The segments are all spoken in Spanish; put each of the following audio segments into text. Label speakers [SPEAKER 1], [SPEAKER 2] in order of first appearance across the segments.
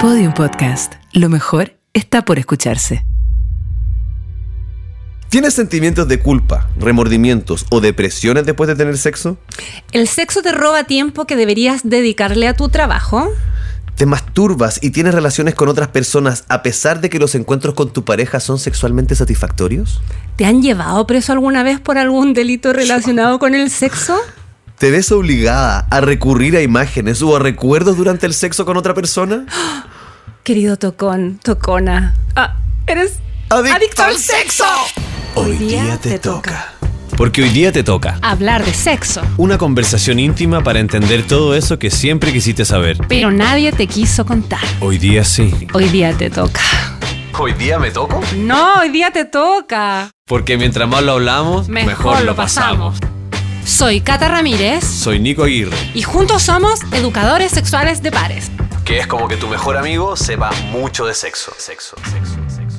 [SPEAKER 1] Podium Podcast. Lo mejor está por escucharse.
[SPEAKER 2] ¿Tienes sentimientos de culpa, remordimientos o depresiones después de tener sexo?
[SPEAKER 3] ¿El sexo te roba tiempo que deberías dedicarle a tu trabajo?
[SPEAKER 2] ¿Te masturbas y tienes relaciones con otras personas a pesar de que los encuentros con tu pareja son sexualmente satisfactorios?
[SPEAKER 3] ¿Te han llevado preso alguna vez por algún delito relacionado con el sexo?
[SPEAKER 2] ¿Te ves obligada a recurrir a imágenes o a recuerdos durante el sexo con otra persona?
[SPEAKER 3] Querido tocón, tocona. Ah, eres
[SPEAKER 2] ¡Adicto,
[SPEAKER 3] al sexo.
[SPEAKER 2] Hoy día te toca. Porque hoy día te toca.
[SPEAKER 3] Hablar de sexo.
[SPEAKER 4] Una conversación íntima para entender todo eso que siempre quisiste saber.
[SPEAKER 3] Pero nadie te quiso contar.
[SPEAKER 4] Hoy día sí.
[SPEAKER 3] Hoy día te toca.
[SPEAKER 2] ¿Hoy día me toco?
[SPEAKER 3] No, hoy día te toca.
[SPEAKER 4] Porque mientras más lo hablamos, mejor, lo pasamos.
[SPEAKER 3] Soy Cata Ramírez
[SPEAKER 4] Soy Nico Aguirre.
[SPEAKER 3] y juntos somos educadores sexuales de pares.
[SPEAKER 2] Que es como que tu mejor amigo sepa mucho de sexo. Sexo, sexo, sexo.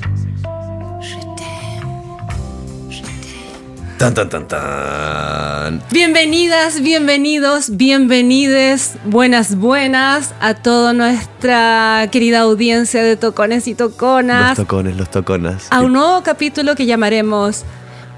[SPEAKER 2] Tan, tan, tan, tan.
[SPEAKER 3] Bienvenidas, bienvenidos, bienvenides, buenas, buenas a toda nuestra querida audiencia de tocones y
[SPEAKER 2] Los
[SPEAKER 3] toconas
[SPEAKER 2] tocones, los toconas.
[SPEAKER 3] a un nuevo capítulo que llamaremos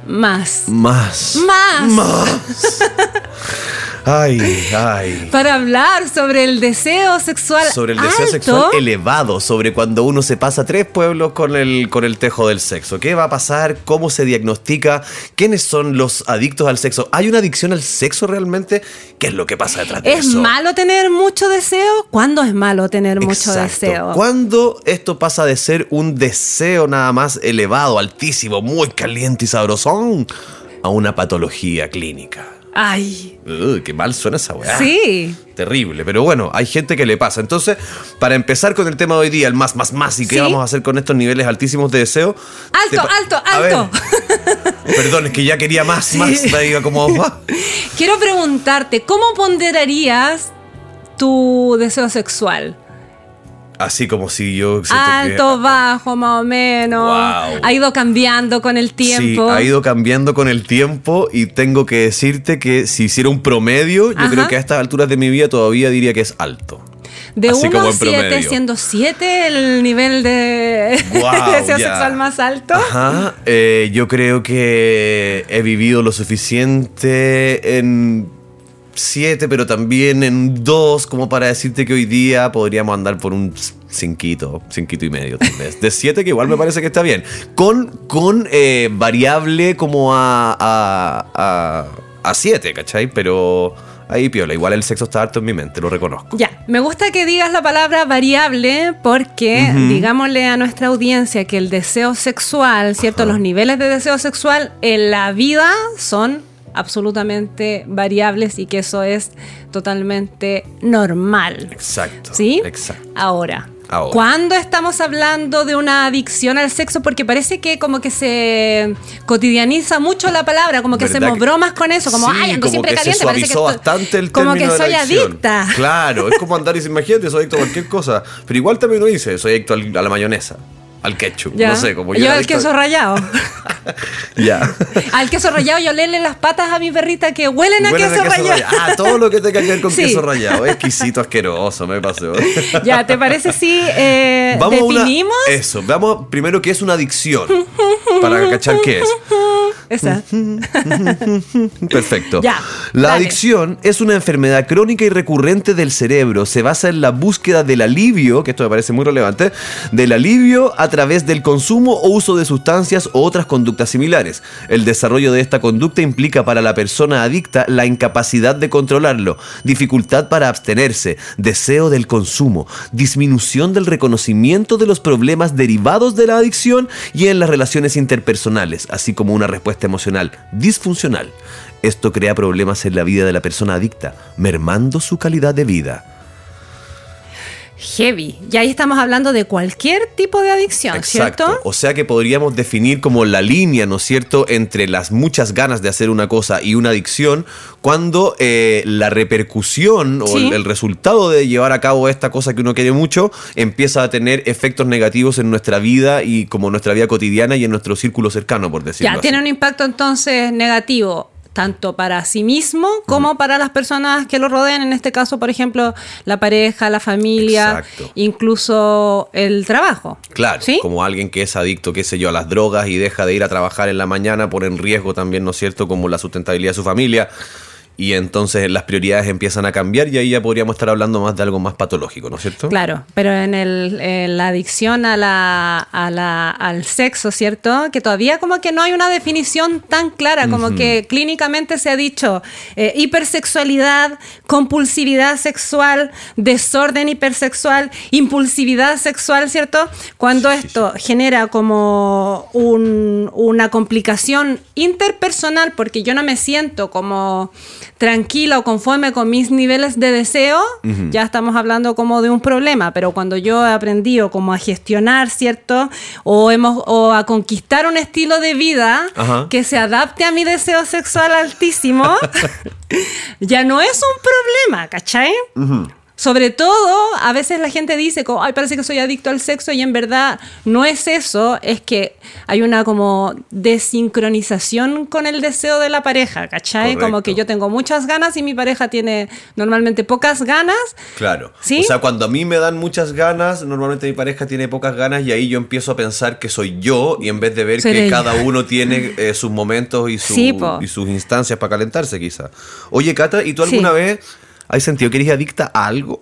[SPEAKER 3] Más.
[SPEAKER 2] Más.
[SPEAKER 3] Más.
[SPEAKER 2] Más. Ay, ay.
[SPEAKER 3] Para hablar sobre el deseo sexual
[SPEAKER 2] Sobre el deseo sexual elevado, sobre cuando uno se pasa tres pueblos con el, con el tejo del sexo. ¿Qué va a pasar? ¿Cómo se diagnostica? ¿Quiénes son los adictos al sexo? ¿Hay una adicción al sexo realmente? ¿Qué es lo que pasa detrás de
[SPEAKER 3] ¿Es
[SPEAKER 2] eso?
[SPEAKER 3] malo tener mucho deseo? ¿Cuándo es malo tener mucho deseo?
[SPEAKER 2] ¿Cuándo esto pasa de ser un deseo nada más elevado, altísimo, muy caliente y sabrosón a una patología clínica?
[SPEAKER 3] Ay,
[SPEAKER 2] Uy, qué mal suena esa weá.
[SPEAKER 3] sí.
[SPEAKER 2] Terrible, pero bueno, hay gente que le pasa. Entonces, para empezar con el tema de hoy día, el más, más, más, y qué
[SPEAKER 3] Sí.
[SPEAKER 2] vamos a hacer con estos niveles altísimos de deseo.
[SPEAKER 3] Alto, alto,
[SPEAKER 2] ver.
[SPEAKER 3] alto.
[SPEAKER 2] Perdón, es que ya quería más, más. Me iba como.
[SPEAKER 3] Quiero preguntarte, ¿cómo ponderarías tu deseo sexual?
[SPEAKER 2] Así como si yo. que-
[SPEAKER 3] Alto, bajo, más o menos.
[SPEAKER 2] Wow.
[SPEAKER 3] Ha ido cambiando con el tiempo.
[SPEAKER 2] Sí, ha ido cambiando con el tiempo y tengo que decirte que si hiciera un promedio, yo
[SPEAKER 3] Ajá.
[SPEAKER 2] creo que a estas alturas de mi vida todavía diría que es alto.
[SPEAKER 3] De
[SPEAKER 2] así
[SPEAKER 3] 1
[SPEAKER 2] como
[SPEAKER 3] a
[SPEAKER 2] en
[SPEAKER 3] 7,
[SPEAKER 2] promedio.
[SPEAKER 3] siendo 7 el nivel de deseo sexual más alto.
[SPEAKER 2] Ajá, eh, yo creo que he vivido lo suficiente en siete, pero también en dos, como para decirte que hoy día podríamos andar por un cinquito, cinquito y medio tal vez. De siete que igual me parece que está bien. Con, con eh, variable como a, a, a, a siete, ¿cachai? Pero ahí piola, igual el sexo está harto en mi mente, lo reconozco.
[SPEAKER 3] Ya, me gusta que digas la palabra variable porque digámosle a nuestra audiencia que el deseo sexual, ¿cierto? Los niveles de deseo sexual en la vida son absolutamente variables y que eso es totalmente normal.
[SPEAKER 2] Exacto.
[SPEAKER 3] ¿Sí?
[SPEAKER 2] Exacto.
[SPEAKER 3] Ahora.
[SPEAKER 2] Ahora.
[SPEAKER 3] ¿Cuándo estamos hablando de una adicción al sexo? Porque parece que como que se cotidianiza mucho la palabra, como que
[SPEAKER 2] ¿Verdad
[SPEAKER 3] hacemos
[SPEAKER 2] que-
[SPEAKER 3] bromas con eso, como,
[SPEAKER 2] Sí,
[SPEAKER 3] ay, ando
[SPEAKER 2] como
[SPEAKER 3] siempre
[SPEAKER 2] que
[SPEAKER 3] caliente,
[SPEAKER 2] se
[SPEAKER 3] parece que
[SPEAKER 2] bastante el
[SPEAKER 3] como que soy adicta.
[SPEAKER 2] Claro, es como andar y imagínate, soy adicto a cualquier cosa. Pero igual también lo dice, soy adicto a la mayonesa, al ketchup,
[SPEAKER 3] Ya.
[SPEAKER 2] no sé, como yo.
[SPEAKER 3] yo al
[SPEAKER 2] a-
[SPEAKER 3] queso rayado.
[SPEAKER 2] Ya.
[SPEAKER 3] al queso rayado yo lele las patas a mi perrita que huelen a
[SPEAKER 2] Huelen
[SPEAKER 3] queso, rayado.
[SPEAKER 2] Ah, todo lo que tenga que ver con
[SPEAKER 3] Sí.
[SPEAKER 2] queso rallado. Exquisito, asqueroso, me pasó.
[SPEAKER 3] ya, ¿te parece si eh,
[SPEAKER 2] Vamos a una-
[SPEAKER 3] definimos?
[SPEAKER 2] Eso, veamos primero qué es una adicción. Para cachar qué es.
[SPEAKER 3] Esa.
[SPEAKER 2] Perfecto.
[SPEAKER 3] Ya,
[SPEAKER 2] la
[SPEAKER 3] dale.
[SPEAKER 2] adicción es una enfermedad crónica y recurrente del cerebro. Se basa en la búsqueda del alivio, que esto me parece muy relevante, del alivio a través del consumo o uso de sustancias o otras conductas similares. El desarrollo de esta conducta implica para la persona adicta la incapacidad de controlarlo, dificultad para abstenerse, deseo del consumo, disminución del reconocimiento de los problemas derivados de la adicción y en las relaciones interpersonales, así como una respuesta emocional disfuncional. Esto crea problemas en la vida de la persona adicta, mermando su calidad de vida.
[SPEAKER 3] Heavy. Y ahí estamos hablando de cualquier tipo de adicción, ¿cierto?
[SPEAKER 2] O sea que podríamos definir como la línea, ¿no es cierto?, entre las muchas ganas de hacer una cosa y una adicción, cuando eh, la repercusión o
[SPEAKER 3] Sí.
[SPEAKER 2] el, el resultado de llevar a cabo esta cosa que uno quiere mucho empieza a tener efectos negativos en nuestra vida y como nuestra vida cotidiana y en nuestro círculo cercano, por decirlo
[SPEAKER 3] Ya,
[SPEAKER 2] así.
[SPEAKER 3] tiene un impacto entonces negativo tanto para sí mismo como para las personas que lo rodean, en este caso, por ejemplo, la pareja, la familia,
[SPEAKER 2] Exacto.
[SPEAKER 3] incluso el trabajo.
[SPEAKER 2] Claro,
[SPEAKER 3] ¿Sí?
[SPEAKER 2] como alguien que es adicto, qué sé yo, a las drogas y deja de ir a trabajar en la mañana, pone en riesgo también, ¿no es cierto?, como la sustentabilidad de su familia. Y entonces las prioridades empiezan a cambiar y ahí ya podríamos estar hablando más de algo más patológico, ¿no es cierto?
[SPEAKER 3] Claro, pero en, el, en la adicción a la, a la- al sexo, ¿cierto? Que todavía como que no hay una definición tan clara, como que clínicamente se ha dicho eh, hipersexualidad, compulsividad sexual, desorden hipersexual, impulsividad sexual, ¿cierto? Cuando esto genera como un- una complicación interpersonal, porque yo no me siento como tranquila o conforme con mis niveles de deseo, ya estamos hablando como de un problema, pero cuando yo he aprendido como a gestionar, ¿cierto? O, hemos, o a conquistar un estilo de vida
[SPEAKER 2] Ajá.
[SPEAKER 3] que se adapte a mi deseo sexual altísimo, ya no es un problema, ¿cachai? Sobre todo, a veces la gente dice, como, ay, parece que soy adicto al sexo y en verdad no es eso, es que hay una como desincronización con el deseo de la pareja, ¿cachai? Como que yo tengo muchas ganas y mi pareja tiene normalmente pocas ganas.
[SPEAKER 2] Claro.
[SPEAKER 3] ¿Sí?
[SPEAKER 2] O sea, cuando a mí me dan muchas ganas, normalmente mi pareja tiene pocas ganas y ahí yo empiezo a pensar que soy yo y en vez de ver que cada uno tiene eh, sus momentos y, su-
[SPEAKER 3] Sí, po.
[SPEAKER 2] y sus instancias para calentarse quizá. Oye, Cata, ¿y tú
[SPEAKER 3] Sí.
[SPEAKER 2] alguna vez has sentido que eres adicta a algo?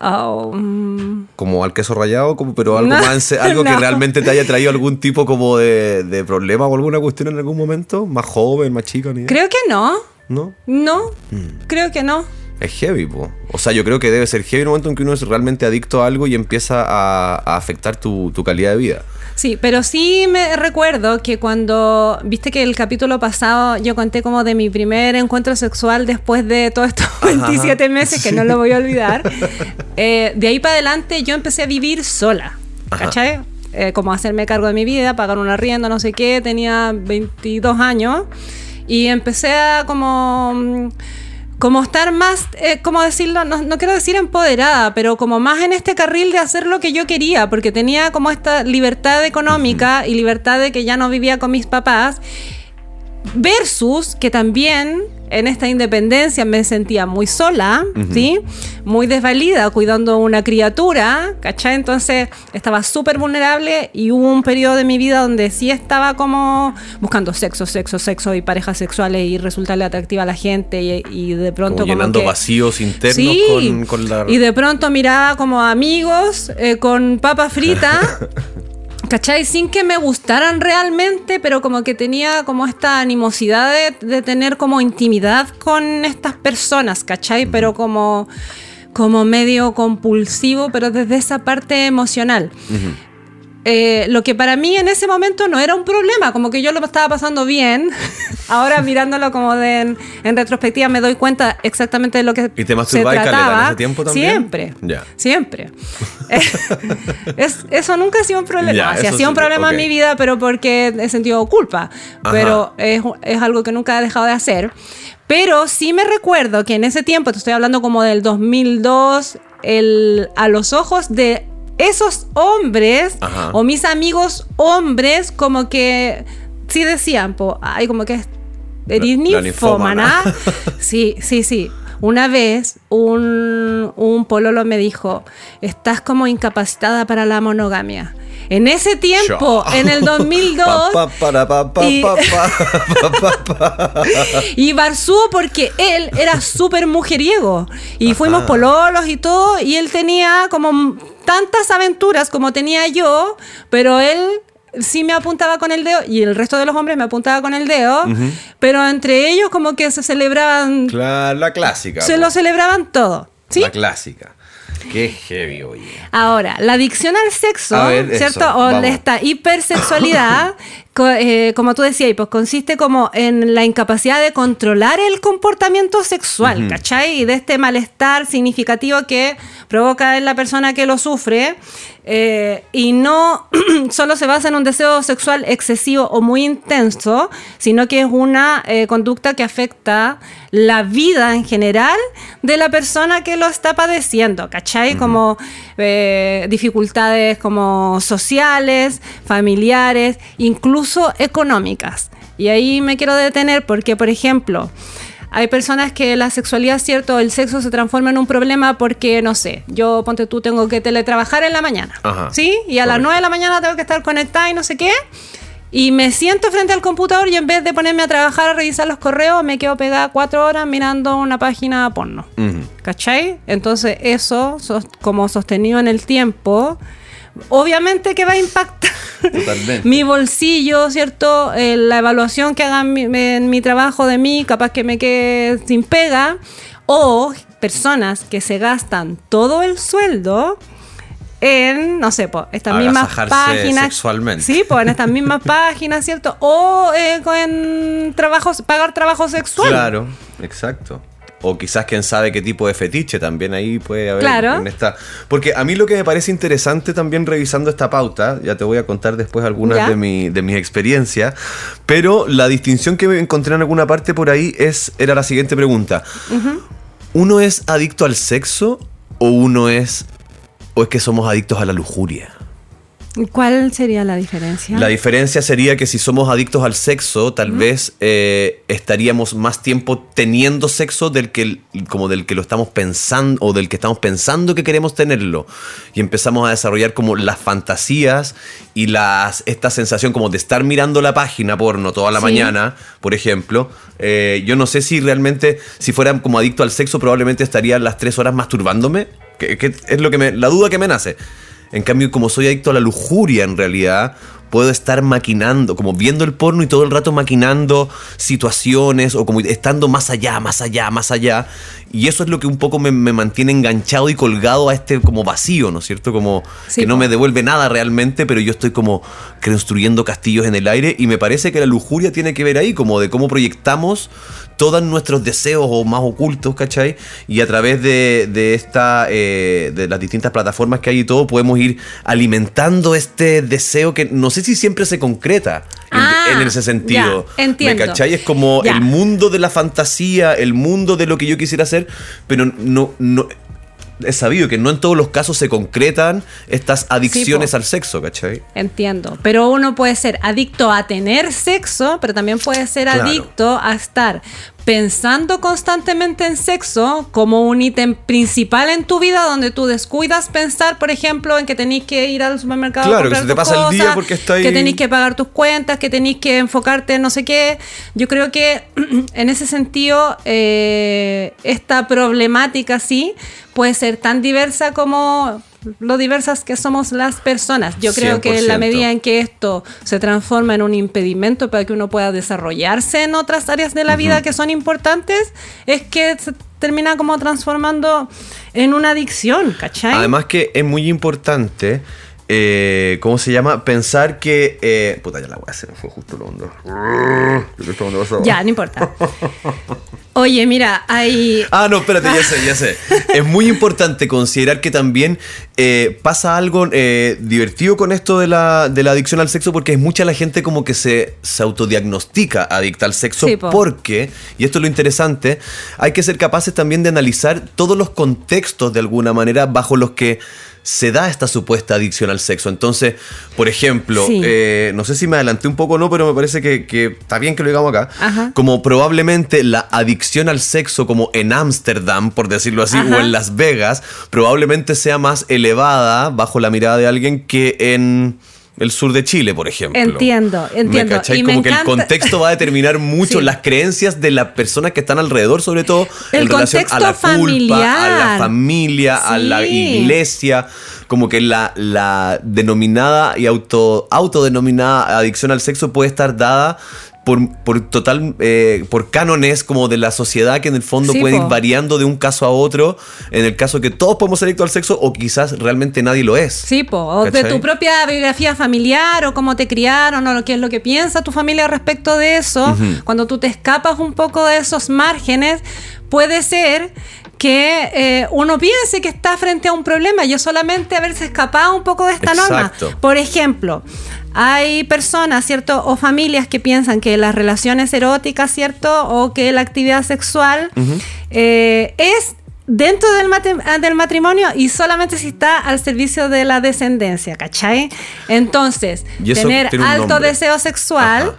[SPEAKER 3] Oh, mm,
[SPEAKER 2] Como al queso rallado, como, pero algo
[SPEAKER 3] No,
[SPEAKER 2] más algo que realmente te haya traído algún tipo como de, de problema o alguna cuestión en algún momento, más joven, más chica, ni idea?
[SPEAKER 3] creo que no.
[SPEAKER 2] ¿no?
[SPEAKER 3] No,
[SPEAKER 2] Mm.
[SPEAKER 3] creo que no.
[SPEAKER 2] Es heavy, po. O sea, yo creo que debe ser heavy el momento en que uno es realmente adicto a algo y empieza a, a afectar tu, tu calidad de vida.
[SPEAKER 3] Sí, pero sí me recuerdo que cuando, viste que el capítulo pasado yo conté como de mi primer encuentro sexual después de todos estos 27 meses, que no lo voy a olvidar, eh, de ahí para adelante yo empecé a vivir sola,
[SPEAKER 2] Ajá.
[SPEAKER 3] ¿cachai? Eh, como hacerme cargo de mi vida, pagar un arriendo, no sé qué, tenía 22 años y empecé a como... como estar más, eh, ¿cómo decirlo? No, no quiero decir empoderada, pero como más en este carril de hacer lo que yo quería, porque tenía como esta libertad económica y libertad de que ya no vivía con mis papás, versus que también en esta independencia me sentía muy sola, ¿sí? Muy desvalida, cuidando una criatura, ¿cachai? Entonces estaba súper vulnerable y hubo un periodo de mi vida donde sí estaba como buscando sexo, sexo, sexo y parejas sexuales y resultarle atractiva a la gente y, y de pronto
[SPEAKER 2] Como
[SPEAKER 3] como
[SPEAKER 2] llenando
[SPEAKER 3] que-
[SPEAKER 2] vacíos internos
[SPEAKER 3] Sí,
[SPEAKER 2] con, con la...
[SPEAKER 3] y de pronto miraba como amigos eh, con papa frita. ¿Cachai? Sin que me gustaran realmente, pero como que tenía como esta animosidad de, de tener como intimidad con estas personas, ¿cachai? Pero como, como medio compulsivo, pero desde esa parte emocional. Eh, lo que para mí en ese momento no era un problema, como que yo lo estaba pasando bien. Ahora mirándolo como de en, en retrospectiva me doy cuenta exactamente de lo que
[SPEAKER 2] ¿Y te
[SPEAKER 3] se
[SPEAKER 2] Caleta, en
[SPEAKER 3] trataba.
[SPEAKER 2] ese tiempo también?
[SPEAKER 3] Siempre, siempre. Es- eso nunca ha sido un problema. Sí ha sido un problema en mi vida, pero porque he sentido culpa.
[SPEAKER 2] Ajá.
[SPEAKER 3] Pero es, es algo que nunca he dejado de hacer. Pero sí me recuerdo que en ese tiempo, te estoy hablando como del 2002, el, a los ojos de esos hombres
[SPEAKER 2] Ajá.
[SPEAKER 3] o mis amigos hombres, como que sí decían, po, ay, como que eres ninfómana. Sí, sí, sí. Una vez un, un pololo me dijo, estás como incapacitada para la monogamia. En ese tiempo, en el 2002,
[SPEAKER 2] Pa, pa, para, pa, pa,
[SPEAKER 3] y-
[SPEAKER 2] pa, pa, pa, pa, pa.
[SPEAKER 3] y Barzú porque él era súper mujeriego. Y fuimos pololos y todo, y él tenía como tantas aventuras como tenía yo, pero él sí me apuntaba con el dedo y el resto de los hombres me apuntaba con el dedo, pero entre ellos como que se celebraban,
[SPEAKER 2] Claro, la clásica.
[SPEAKER 3] se lo celebraban todo. ¿Sí?
[SPEAKER 2] La clásica. Qué heavy, oye.
[SPEAKER 3] Ahora, la adicción al sexo,
[SPEAKER 2] ver,
[SPEAKER 3] ¿cierto?
[SPEAKER 2] eso,
[SPEAKER 3] o
[SPEAKER 2] vamos.
[SPEAKER 3] esta hipersexualidad, co- eh, como tú decías, pues consiste como en la incapacidad de controlar el comportamiento sexual, ¿cachai? Y de este malestar significativo que provoca en la persona que lo sufre. eh, y no solo se basa en un deseo sexual excesivo o muy intenso, sino que es una eh, conducta que afecta la vida en general de la persona que lo está padeciendo, ¿cachai? Como eh, dificultades como sociales, familiares, incluso incluso económicas. Y ahí me quiero detener porque, por ejemplo, hay personas que la sexualidad, cierto, el sexo se transforma en un problema porque, no sé, yo, ponte tú, tengo que teletrabajar en la mañana.
[SPEAKER 2] Ajá.
[SPEAKER 3] ¿Sí? Y a las
[SPEAKER 2] Correcto.
[SPEAKER 3] 9 de la mañana tengo que estar conectada y no sé qué. Y me siento frente al computador y en vez de ponerme a trabajar, a revisar los correos, me quedo pegada cuatro horas mirando una página porno.
[SPEAKER 2] Ujú.
[SPEAKER 3] ¿Cachai? Entonces eso, como sostenido en el tiempo, obviamente que va a impactar
[SPEAKER 2] Totalmente.
[SPEAKER 3] mi bolsillo, ¿cierto? Eh, la evaluación que hagan mi- en mi trabajo de mí, capaz que me quede sin pega. O personas que se gastan todo el sueldo en, no sé, pues, estas mismas páginas.
[SPEAKER 2] sexualmente.
[SPEAKER 3] Sí, pues en estas mismas páginas, ¿cierto? O eh, en trabajos, pagar trabajo sexual.
[SPEAKER 2] Claro, exacto. O quizás quién sabe qué tipo de fetiche también ahí puede haber
[SPEAKER 3] Claro.
[SPEAKER 2] en esta. Porque a mí lo que me parece interesante también revisando esta pauta, ya te voy a contar después algunas
[SPEAKER 3] Ya.
[SPEAKER 2] de, mi- de mis experiencias, pero la distinción que me encontré en alguna parte por ahí es era la siguiente pregunta. ¿Uno es adicto al sexo o uno es o es que somos adictos a la lujuria?
[SPEAKER 3] ¿Cuál sería la diferencia?
[SPEAKER 2] La diferencia sería que si somos adictos al sexo, tal vez eh, estaríamos más tiempo teniendo sexo del que como del que lo estamos pensando o del que estamos pensando que queremos tenerlo y empezamos a desarrollar como las fantasías y las esta sensación como de estar mirando la página porno toda la
[SPEAKER 3] Sí.
[SPEAKER 2] mañana, por ejemplo. Eh, yo no sé si realmente si fuera como adicto al sexo probablemente estaría las tres horas masturbándome, que, que es lo que me la duda que me nace. En cambio, como soy adicto a la lujuria en realidad, puedo estar maquinando, como viendo el porno y todo el rato maquinando situaciones o como estando más allá, más allá, más allá. Y eso es lo que un poco me, me mantiene enganchado y colgado a este como vacío, ¿no es cierto? Como
[SPEAKER 3] Sí,
[SPEAKER 2] que no me devuelve nada realmente, pero yo estoy como construyendo castillos en el aire y me parece que la lujuria tiene que ver ahí, como de cómo proyectamos todos nuestros deseos o más ocultos, ¿cachai? Y a través de, de esta, eh, de las distintas plataformas que hay y todo, podemos ir alimentando este deseo que no sé si siempre se concreta en,
[SPEAKER 3] Ah,
[SPEAKER 2] en ese sentido.
[SPEAKER 3] ya, entiendo.
[SPEAKER 2] ¿Me cachai? Es como
[SPEAKER 3] Ya.
[SPEAKER 2] el mundo de la fantasía, el mundo de lo que yo quisiera hacer, pero no, no es sabido que no en todos los casos se concretan estas adicciones al sexo, ¿cachai?
[SPEAKER 3] Entiendo, pero uno puede ser adicto a tener sexo, pero también puede ser
[SPEAKER 2] Claro.
[SPEAKER 3] adicto a estar pensando constantemente en sexo como un ítem principal en tu vida donde tú descuidas pensar, por ejemplo, en que tenéis que ir al supermercado
[SPEAKER 2] Claro,
[SPEAKER 3] a comprar
[SPEAKER 2] que se te pasa el día porque ahí-
[SPEAKER 3] que tenéis que pagar tus cuentas, que tenéis que enfocarte en no sé qué. Yo creo que en ese sentido eh, esta problemática sí puede ser tan diversa como lo diversas que somos las personas. Yo creo que en la
[SPEAKER 2] 100%.
[SPEAKER 3] medida en que esto se transforma en un impedimento para que uno pueda desarrollarse en otras áreas de la vida que son importantes, es que se termina como transformando en una adicción, ¿cachai?
[SPEAKER 2] Además que es muy importante, eh, ¿cómo se llama? Pensar que... eh, puta, ya la voy a hacer, fue justo lo hondo.
[SPEAKER 3] ya, no importa. Oye, mira, hay...
[SPEAKER 2] Ah, no, espérate, ya sé, ya sé. Es muy importante considerar que también eh, pasa algo eh, divertido con esto de la, de la adicción al sexo porque es mucha la gente como que se, se autodiagnostica adicta al sexo
[SPEAKER 3] Sí, po.
[SPEAKER 2] porque, y esto es lo interesante, hay que ser capaces también de analizar todos los contextos de alguna manera bajo los que se da esta supuesta adicción al sexo. Entonces, por ejemplo,
[SPEAKER 3] Sí.
[SPEAKER 2] eh, no sé si me adelanté un poco o no, pero me parece que, que está bien que lo digamos acá.
[SPEAKER 3] Ajá.
[SPEAKER 2] Como probablemente la adicción al sexo, como en Ámsterdam, por decirlo así,
[SPEAKER 3] Ajá.
[SPEAKER 2] o en Las Vegas, probablemente sea más elevada bajo la mirada de alguien que en el sur de Chile, por ejemplo.
[SPEAKER 3] Entiendo, entiendo.
[SPEAKER 2] ¿Me?
[SPEAKER 3] Y me
[SPEAKER 2] como que el contexto va a determinar mucho
[SPEAKER 3] Sí.
[SPEAKER 2] las creencias de las personas que están alrededor, sobre todo
[SPEAKER 3] El
[SPEAKER 2] en relación a la
[SPEAKER 3] contexto
[SPEAKER 2] culpa, a la
[SPEAKER 3] familiar.
[SPEAKER 2] familia, a la iglesia, como que la, la denominada y auto, autodenominada adicción al sexo puede estar dada por, por total, eh, por cánones como de la sociedad que en el fondo
[SPEAKER 3] Sí,
[SPEAKER 2] puede ir variando de un caso a otro, en el caso que todos podemos ser adictos al sexo o quizás realmente nadie lo es.
[SPEAKER 3] Sí, po, o de tu propia biografía familiar o cómo te criaron o lo que es lo que piensa tu familia respecto de eso. Cuando tú te escapas un poco de esos márgenes, puede ser que eh, uno piense que está frente a un problema. Yo solamente haberse escapado un poco de esta
[SPEAKER 2] Exacto.
[SPEAKER 3] norma. Por ejemplo, hay personas, ¿cierto? O familias que piensan que las relaciones eróticas, ¿cierto? O que la actividad sexual eh, es dentro del, ah, del matrimonio y solamente si está al servicio de la descendencia, ¿cachai? Entonces, tener alto
[SPEAKER 2] nombre.
[SPEAKER 3] deseo sexual
[SPEAKER 2] Ajá.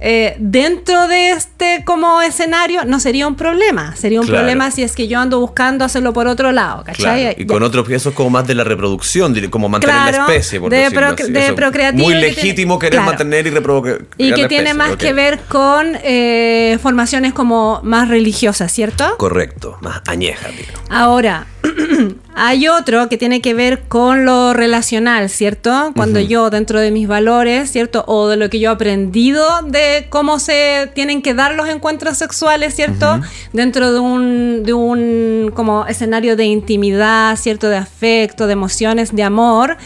[SPEAKER 3] Eh, dentro de este como escenario no sería un problema. Sería un
[SPEAKER 2] Claro.
[SPEAKER 3] problema si es que yo ando buscando hacerlo por otro lado, ¿cachai?
[SPEAKER 2] Claro, y
[SPEAKER 3] Ya-
[SPEAKER 2] con otros es como más de la reproducción, como mantener la especie, por
[SPEAKER 3] de
[SPEAKER 2] así.
[SPEAKER 3] de procreativo
[SPEAKER 2] Muy
[SPEAKER 3] tiene-
[SPEAKER 2] legítimo querer mantener y reproducir.
[SPEAKER 3] Y que tiene más que ver con eh, formaciones como más religiosas, ¿cierto?
[SPEAKER 2] Correcto, más añeja, digo.
[SPEAKER 3] Ahora, hay otro que tiene que ver con lo relacional, ¿cierto? Cuando yo dentro de mis valores, ¿cierto? O de lo que yo he aprendido de cómo se tienen que dar los encuentros sexuales, ¿cierto? Dentro de un, de un como escenario de intimidad, ¿cierto? De afecto, de emociones, de amor.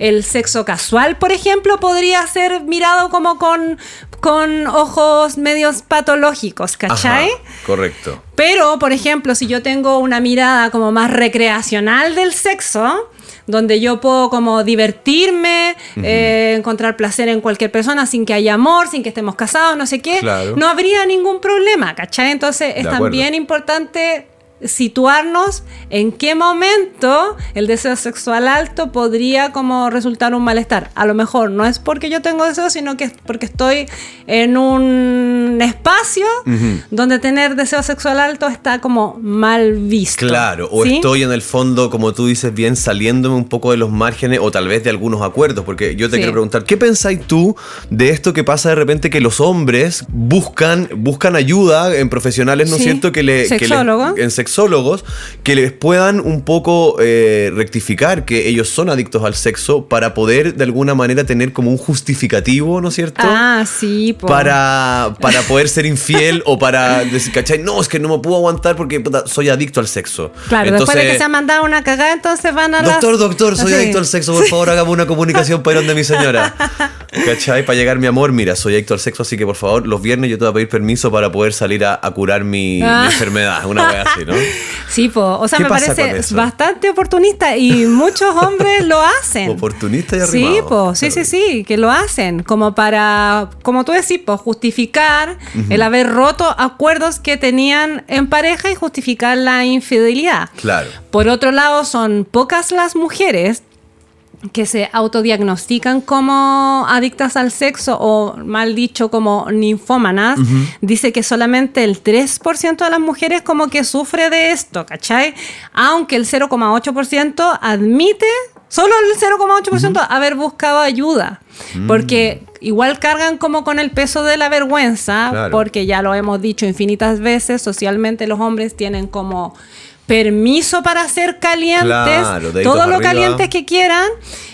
[SPEAKER 3] El sexo casual, por ejemplo, podría ser mirado como con, con ojos medios patológicos, ¿cachai?
[SPEAKER 2] Ajá, correcto.
[SPEAKER 3] Pero, por ejemplo, si yo tengo una mirada como más recreacional del sexo, donde yo puedo como divertirme, eh, encontrar placer en cualquier persona sin que haya amor, sin que estemos casados, no sé qué,
[SPEAKER 2] Claro.
[SPEAKER 3] no habría ningún problema, ¿cachai? Entonces es también importante situarnos en qué momento el deseo sexual alto podría como resultar un malestar. A lo mejor no es porque yo tengo deseo, sino que es porque estoy en un espacio donde tener deseo sexual alto está como mal visto.
[SPEAKER 2] Claro, o
[SPEAKER 3] ¿sí?
[SPEAKER 2] estoy en el fondo, como tú dices bien, saliéndome un poco de los márgenes o tal vez de algunos acuerdos, porque yo te
[SPEAKER 3] Sí.
[SPEAKER 2] quiero preguntar, ¿qué pensáis tú de esto que pasa de repente que los hombres buscan, buscan ayuda en profesionales, ¿no es
[SPEAKER 3] Sí.
[SPEAKER 2] cierto? Que le, que le-
[SPEAKER 3] Sexólogo.
[SPEAKER 2] en sexólogos, que les puedan un poco eh, rectificar que ellos son adictos al sexo para poder de alguna manera tener como un justificativo, ¿no es cierto?
[SPEAKER 3] Ah, sí, po.
[SPEAKER 2] para, para poder ser infiel o para decir, ¿cachai? No, es que no me puedo aguantar porque soy adicto al sexo.
[SPEAKER 3] Claro, después de que se ha mandado una cagada, entonces van a las-
[SPEAKER 2] Doctor, doctor, soy
[SPEAKER 3] Sí.
[SPEAKER 2] adicto al sexo, por favor, hagamos una comunicación para donde mi señora. ¿Cachai? Para llegar mi amor, mira, soy adicto al sexo, así que por favor, los viernes yo te voy a pedir permiso para poder salir a, a curar mi,
[SPEAKER 3] Ah.
[SPEAKER 2] mi enfermedad. Una wea así, ¿no?
[SPEAKER 3] Sí, po. o sea,
[SPEAKER 2] ¿Qué
[SPEAKER 3] me parece bastante oportunista y muchos hombres lo hacen.
[SPEAKER 2] Oportunista y
[SPEAKER 3] Sí,
[SPEAKER 2] arrimado.
[SPEAKER 3] po, sí, sí, sí, que lo hacen, como para, como tú decís, pues justificar el haber roto acuerdos que tenían en pareja y justificar la infidelidad.
[SPEAKER 2] Claro.
[SPEAKER 3] Por otro lado, son pocas las mujeres que se autodiagnostican como adictas al sexo o mal dicho como ninfómanas, dice que solamente el 3% de las mujeres como que sufre de esto, ¿cachai? Aunque el 0,8% admite, solo el 0,8% haber buscado ayuda, porque igual cargan como con el peso de la vergüenza,
[SPEAKER 2] Claro.
[SPEAKER 3] porque ya lo hemos dicho infinitas veces, socialmente los hombres tienen como permiso para ser calientes,
[SPEAKER 2] Claro,
[SPEAKER 3] todo lo
[SPEAKER 2] arriba.
[SPEAKER 3] calientes que quieran,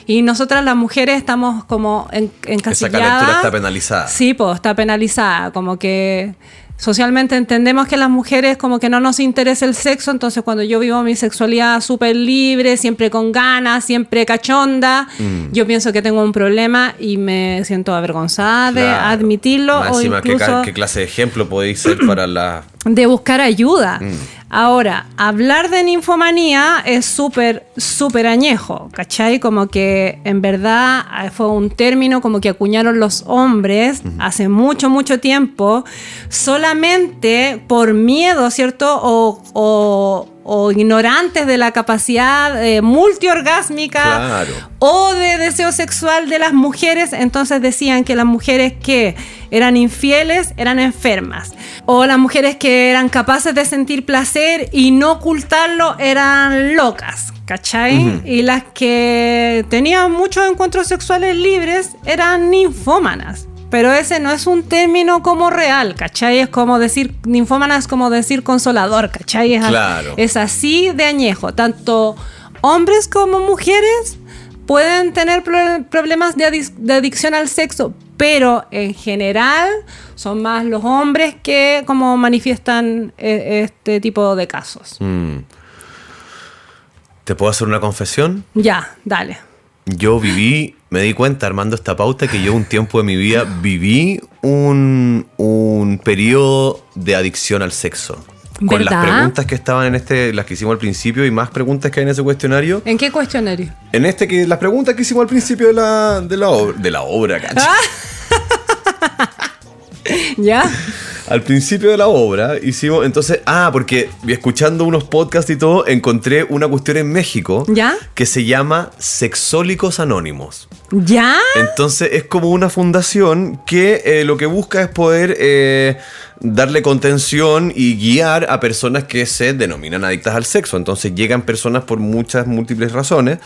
[SPEAKER 3] y nosotras las mujeres estamos como en, encasilladas.
[SPEAKER 2] calentura está penalizada.
[SPEAKER 3] Sí, pues está penalizada, como que socialmente entendemos que las mujeres como que no nos interesa el sexo, entonces cuando yo vivo mi sexualidad súper libre, siempre con ganas, siempre cachonda,
[SPEAKER 2] Mm.
[SPEAKER 3] yo pienso que tengo un problema y me siento avergonzada de admitirlo
[SPEAKER 2] Más
[SPEAKER 3] o
[SPEAKER 2] ¿qué,
[SPEAKER 3] incluso
[SPEAKER 2] ca- qué clase de ejemplo podéis ser para la
[SPEAKER 3] de buscar ayuda.
[SPEAKER 2] Mm.
[SPEAKER 3] Ahora, hablar de ninfomanía es súper, súper añejo, ¿cachai? Como que en verdad eh, fue un término como que acuñaron los hombres hace mucho, mucho tiempo, solamente por miedo, ¿cierto? O, o- o ignorantes de la capacidad eh, multiorgásmica
[SPEAKER 2] Claro.
[SPEAKER 3] o de deseo sexual de las mujeres, entonces decían que las mujeres que eran infieles eran enfermas, o las mujeres que eran capaces de sentir placer y no ocultarlo eran locas. ¿Cachai? Y las que tenían muchos encuentros sexuales libres eran ninfómanas. Pero ese no es un término como real, ¿cachai? Es como decir, ninfómana es como decir consolador, ¿cachai? Es,
[SPEAKER 2] Claro.
[SPEAKER 3] es así de añejo. Tanto hombres como mujeres pueden tener pro- problemas de, adic- de adicción al sexo, pero en general son más los hombres que como manifiestan eh, este tipo de casos.
[SPEAKER 2] Mm. ¿Te puedo hacer una confesión?
[SPEAKER 3] Ya, dale.
[SPEAKER 2] Yo viví, me di cuenta armando esta pauta que yo un tiempo de mi vida viví un, un periodo de adicción al sexo. Con las preguntas que estaban en este, las que hicimos al principio y más preguntas que hay en ese cuestionario.
[SPEAKER 3] ¿En qué cuestionario?
[SPEAKER 2] En este que las preguntas que hicimos al principio de la, de la obra, de la obra, ¿cachai?
[SPEAKER 3] ¿Ya?
[SPEAKER 2] Al principio de la obra hicimos, entonces, ah, porque escuchando unos podcasts y todo, encontré una cuestión en México
[SPEAKER 3] ¿Ya?
[SPEAKER 2] que se llama Sexólicos Anónimos.
[SPEAKER 3] ¿Ya?
[SPEAKER 2] Entonces es como una fundación que eh, lo que busca es poder eh, darle contención y guiar a personas que se denominan adictas al sexo. Entonces llegan personas por muchas múltiples razones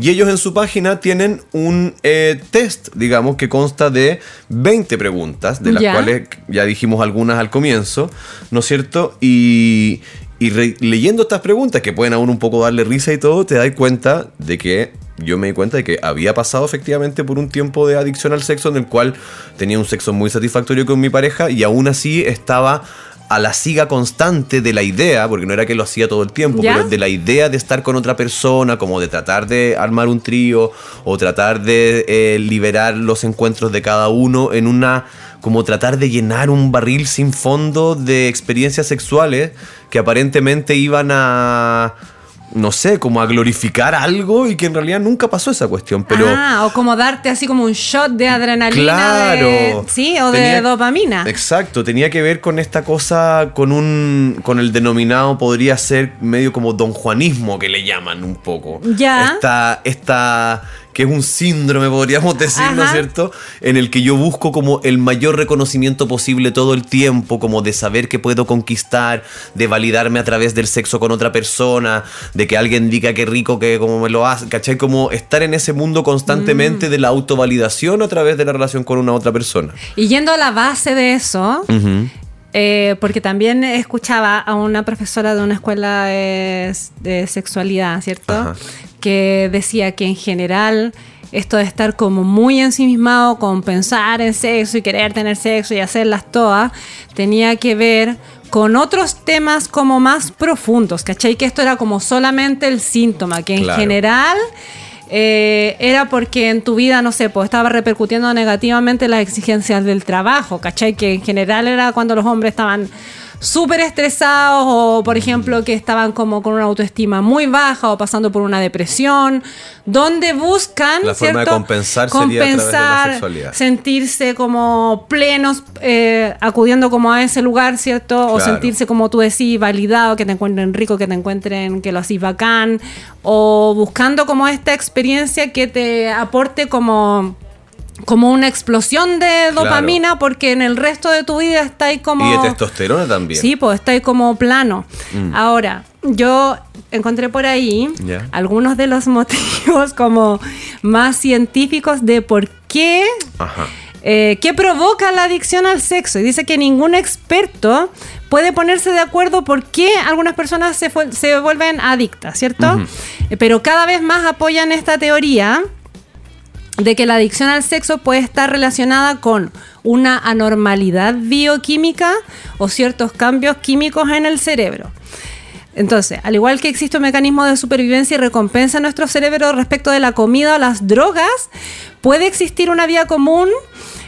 [SPEAKER 2] y ellos en su página tienen un eh, test, digamos, que consta de 20 preguntas, de las
[SPEAKER 3] Ya.
[SPEAKER 2] cuales ya dijimos algunas al comienzo, ¿no es cierto? Y, y leyendo estas preguntas, que pueden aún un poco darle risa y todo, te das cuenta de que yo me di cuenta de que había pasado efectivamente por un tiempo de adicción al sexo en el cual tenía un sexo muy satisfactorio con mi pareja y aún así estaba a la siga constante de la idea, porque no era que lo hacía todo el tiempo,
[SPEAKER 3] ¿Ya?
[SPEAKER 2] pero de la idea de estar con otra persona, como de tratar de armar un trío o tratar de eh, liberar los encuentros de cada uno en una como tratar de llenar un barril sin fondo de experiencias sexuales que aparentemente iban a no sé, como a glorificar algo y que en realidad nunca pasó esa cuestión, pero
[SPEAKER 3] ah, o como darte así como un shot de adrenalina.
[SPEAKER 2] Claro.
[SPEAKER 3] de- sí, o de dopamina.
[SPEAKER 2] Exacto, tenía que ver con esta cosa, con un, con el denominado, podría ser medio como don Juanismo que le llaman un poco.
[SPEAKER 3] Ya.
[SPEAKER 2] Esta, esta, que es un síndrome, podríamos decir, ¿no es cierto? En el que yo busco como el mayor reconocimiento posible todo el tiempo, como de saber que puedo conquistar, de validarme a través del sexo con otra persona, de que alguien diga qué rico que como me lo hace, ¿cachai? Como estar en ese mundo
[SPEAKER 3] Mm.
[SPEAKER 2] constantemente de la autovalidación a través de la relación con una otra persona.
[SPEAKER 3] Y yendo a la base de eso, eh, porque también escuchaba a una profesora de una escuela de, de sexualidad, ¿cierto?
[SPEAKER 2] Ajá.
[SPEAKER 3] Que decía que en general esto de estar como muy ensimismado con pensar en sexo y querer tener sexo y hacerlas todas, tenía que ver con otros temas como más profundos, ¿cachai? Que esto era como solamente el síntoma, que en
[SPEAKER 2] Claro.
[SPEAKER 3] general eh, era porque en tu vida, no sé, pues estaba repercutiendo negativamente las exigencias del trabajo, ¿cachai? Que en general era cuando los hombres estaban súper estresados o, por ejemplo, que estaban como con una autoestima muy baja o pasando por una depresión, donde buscan,
[SPEAKER 2] La forma de compensar sería a través de la
[SPEAKER 3] Compensar,
[SPEAKER 2] sexualidad.
[SPEAKER 3] sentirse como plenos, eh, acudiendo como a ese lugar, ¿cierto? O sentirse como tú decís, validado, que te encuentren rico, que te encuentren que lo hacís bacán, o buscando como esta experiencia que te aporte como como una explosión de dopamina porque en el resto de tu vida está ahí como
[SPEAKER 2] Y de testosterona también.
[SPEAKER 3] Sí, pues está ahí como plano. Ahora, yo encontré por ahí algunos de los motivos como más científicos de por qué,
[SPEAKER 2] Ajá.
[SPEAKER 3] eh, qué provoca la adicción al sexo. Y dice que ningún experto puede ponerse de acuerdo por qué algunas personas se, se vuelven adictas, ¿cierto? Eh, Pero cada vez más apoyan esta teoría de que la adicción al sexo puede estar relacionada con una anormalidad bioquímica o ciertos cambios químicos en el cerebro. Entonces, al igual que existe un mecanismo de supervivencia y recompensa en nuestro cerebro respecto de la comida o las drogas, puede existir una vía común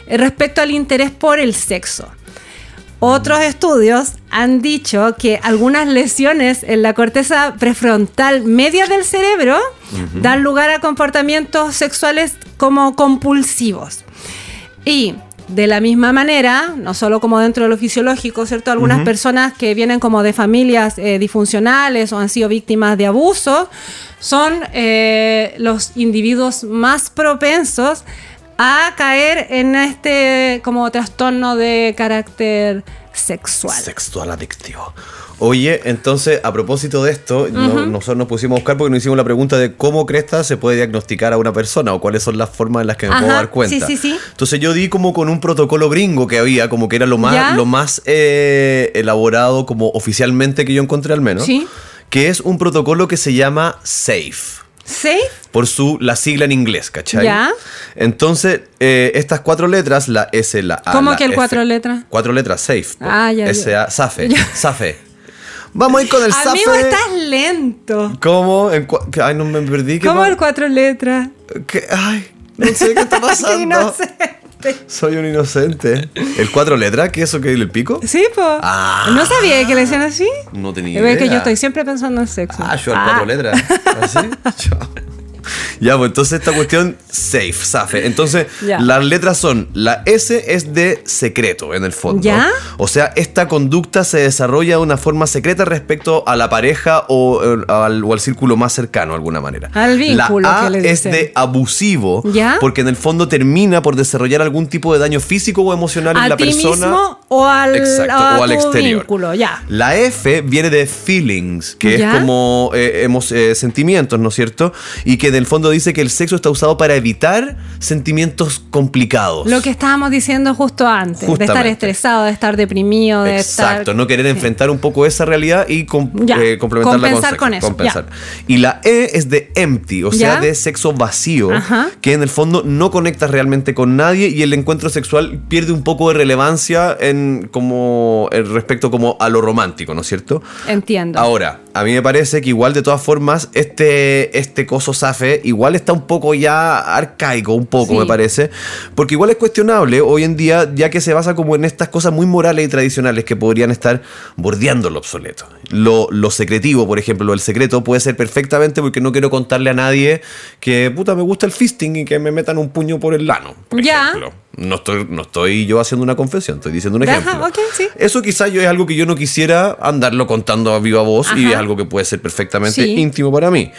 [SPEAKER 3] eh, respecto al interés por el sexo. Otros estudios han dicho que algunas lesiones en la corteza prefrontal media del cerebro dan lugar a comportamientos sexuales como compulsivos. Y de la misma manera, no solo como dentro de lo fisiológico, ¿cierto? Algunas personas que vienen como de familias eh, disfuncionales o han sido víctimas de abuso son eh, los individuos más propensos a caer en este como trastorno de carácter sexual.
[SPEAKER 2] Sexual adictivo. Oye, entonces, a propósito de esto, no- nosotros nos pusimos a buscar porque nos hicimos la pregunta de cómo cresta se puede diagnosticar a una persona o cuáles son las formas en las que me puedo dar cuenta.
[SPEAKER 3] sí, sí, sí.
[SPEAKER 2] Entonces yo di como con un protocolo gringo que había, como que era lo más,
[SPEAKER 3] ¿Ya?
[SPEAKER 2] lo más eh, elaborado como oficialmente que yo encontré al menos.
[SPEAKER 3] Sí.
[SPEAKER 2] Que es un protocolo que se llama SAFE.
[SPEAKER 3] ¿Safe?
[SPEAKER 2] por su la sigla en inglés, ¿cachai?
[SPEAKER 3] Ya.
[SPEAKER 2] Entonces, eh, estas cuatro letras, la S, la A.
[SPEAKER 3] ¿Cómo
[SPEAKER 2] la
[SPEAKER 3] que el
[SPEAKER 2] F,
[SPEAKER 3] cuatro letras?
[SPEAKER 2] Cuatro letras, safe.
[SPEAKER 3] Ah, ya.
[SPEAKER 2] S-A, SAFE.
[SPEAKER 3] Ya.
[SPEAKER 2] SAFE. Vamos a ir con el SAFE.
[SPEAKER 3] Amigo, estás lento.
[SPEAKER 2] ¿Cómo? Ay, no me perdí. ¿Qué
[SPEAKER 3] ¿Cómo el cuatro letras?
[SPEAKER 2] qué- Ay, no sé qué está pasando.
[SPEAKER 3] Inocente.
[SPEAKER 2] Soy un inocente. ¿El cuatro letras? ¿Qué es eso que el pico?
[SPEAKER 3] Sí, po.
[SPEAKER 2] Ah.
[SPEAKER 3] ¿No sabía que le decían así?
[SPEAKER 2] No tenía
[SPEAKER 3] Es que
[SPEAKER 2] idea.
[SPEAKER 3] yo estoy siempre pensando en sexo.
[SPEAKER 2] Ah, yo al
[SPEAKER 3] Ah.
[SPEAKER 2] cuatro letras. ¿Así? Yo. Ya, pues entonces esta cuestión, safe, safe. Entonces,
[SPEAKER 3] Ya.
[SPEAKER 2] las letras son, la S es de secreto, en el fondo.
[SPEAKER 3] ¿Ya?
[SPEAKER 2] O sea, esta conducta se desarrolla de una forma secreta respecto a la pareja o, eh, al, o al círculo más cercano, de alguna manera.
[SPEAKER 3] Al vínculo
[SPEAKER 2] La A
[SPEAKER 3] que
[SPEAKER 2] es de abusivo,
[SPEAKER 3] ¿Ya?
[SPEAKER 2] porque en el fondo termina por desarrollar algún tipo de daño físico o emocional en
[SPEAKER 3] ¿A
[SPEAKER 2] la persona.
[SPEAKER 3] mismo o al,
[SPEAKER 2] Exacto,
[SPEAKER 3] a
[SPEAKER 2] o al exterior.
[SPEAKER 3] vínculo? Ya.
[SPEAKER 2] La F viene de feelings, que
[SPEAKER 3] ¿Ya?
[SPEAKER 2] es como eh, hemos, eh, sentimientos, ¿no es cierto? Y que en el fondo dice que el sexo está usado para evitar sentimientos complicados.
[SPEAKER 3] Lo que estábamos diciendo justo antes, de estar estresado, de estar deprimido, de
[SPEAKER 2] Exacto,
[SPEAKER 3] estar...
[SPEAKER 2] no querer enfrentar un poco esa realidad y com-
[SPEAKER 3] Ya,
[SPEAKER 2] eh, complementarla
[SPEAKER 3] compensar
[SPEAKER 2] con,
[SPEAKER 3] eso,
[SPEAKER 2] compensar. Y la E es de empty, o sea,
[SPEAKER 3] Ya.
[SPEAKER 2] de sexo vacío,
[SPEAKER 3] Ajá.
[SPEAKER 2] que en el fondo no conectas realmente con nadie y el encuentro sexual pierde un poco de relevancia en como en respecto como a lo romántico, ¿no es cierto?
[SPEAKER 3] Entiendo.
[SPEAKER 2] Ahora, a mí me parece que igual de todas formas este, este coso safe igual está un poco ya arcaico, un poco
[SPEAKER 3] Sí.
[SPEAKER 2] me parece, porque igual es cuestionable hoy en día ya que se basa como en estas cosas muy morales y tradicionales que podrían estar bordeando lo obsoleto. Lo, lo secretivo, por ejemplo, lo del secreto puede ser perfectamente porque no quiero contarle a nadie que puta me gusta el fisting y que me metan un puño por el lano, por
[SPEAKER 3] Ya.
[SPEAKER 2] ejemplo. No estoy, no estoy yo haciendo una confesión, estoy diciendo un
[SPEAKER 3] Ajá,
[SPEAKER 2] ejemplo.
[SPEAKER 3] sí.
[SPEAKER 2] Eso quizás yo es algo que yo no quisiera andarlo contando a viva voz y es algo que puede ser perfectamente
[SPEAKER 3] Sí.
[SPEAKER 2] íntimo para mí.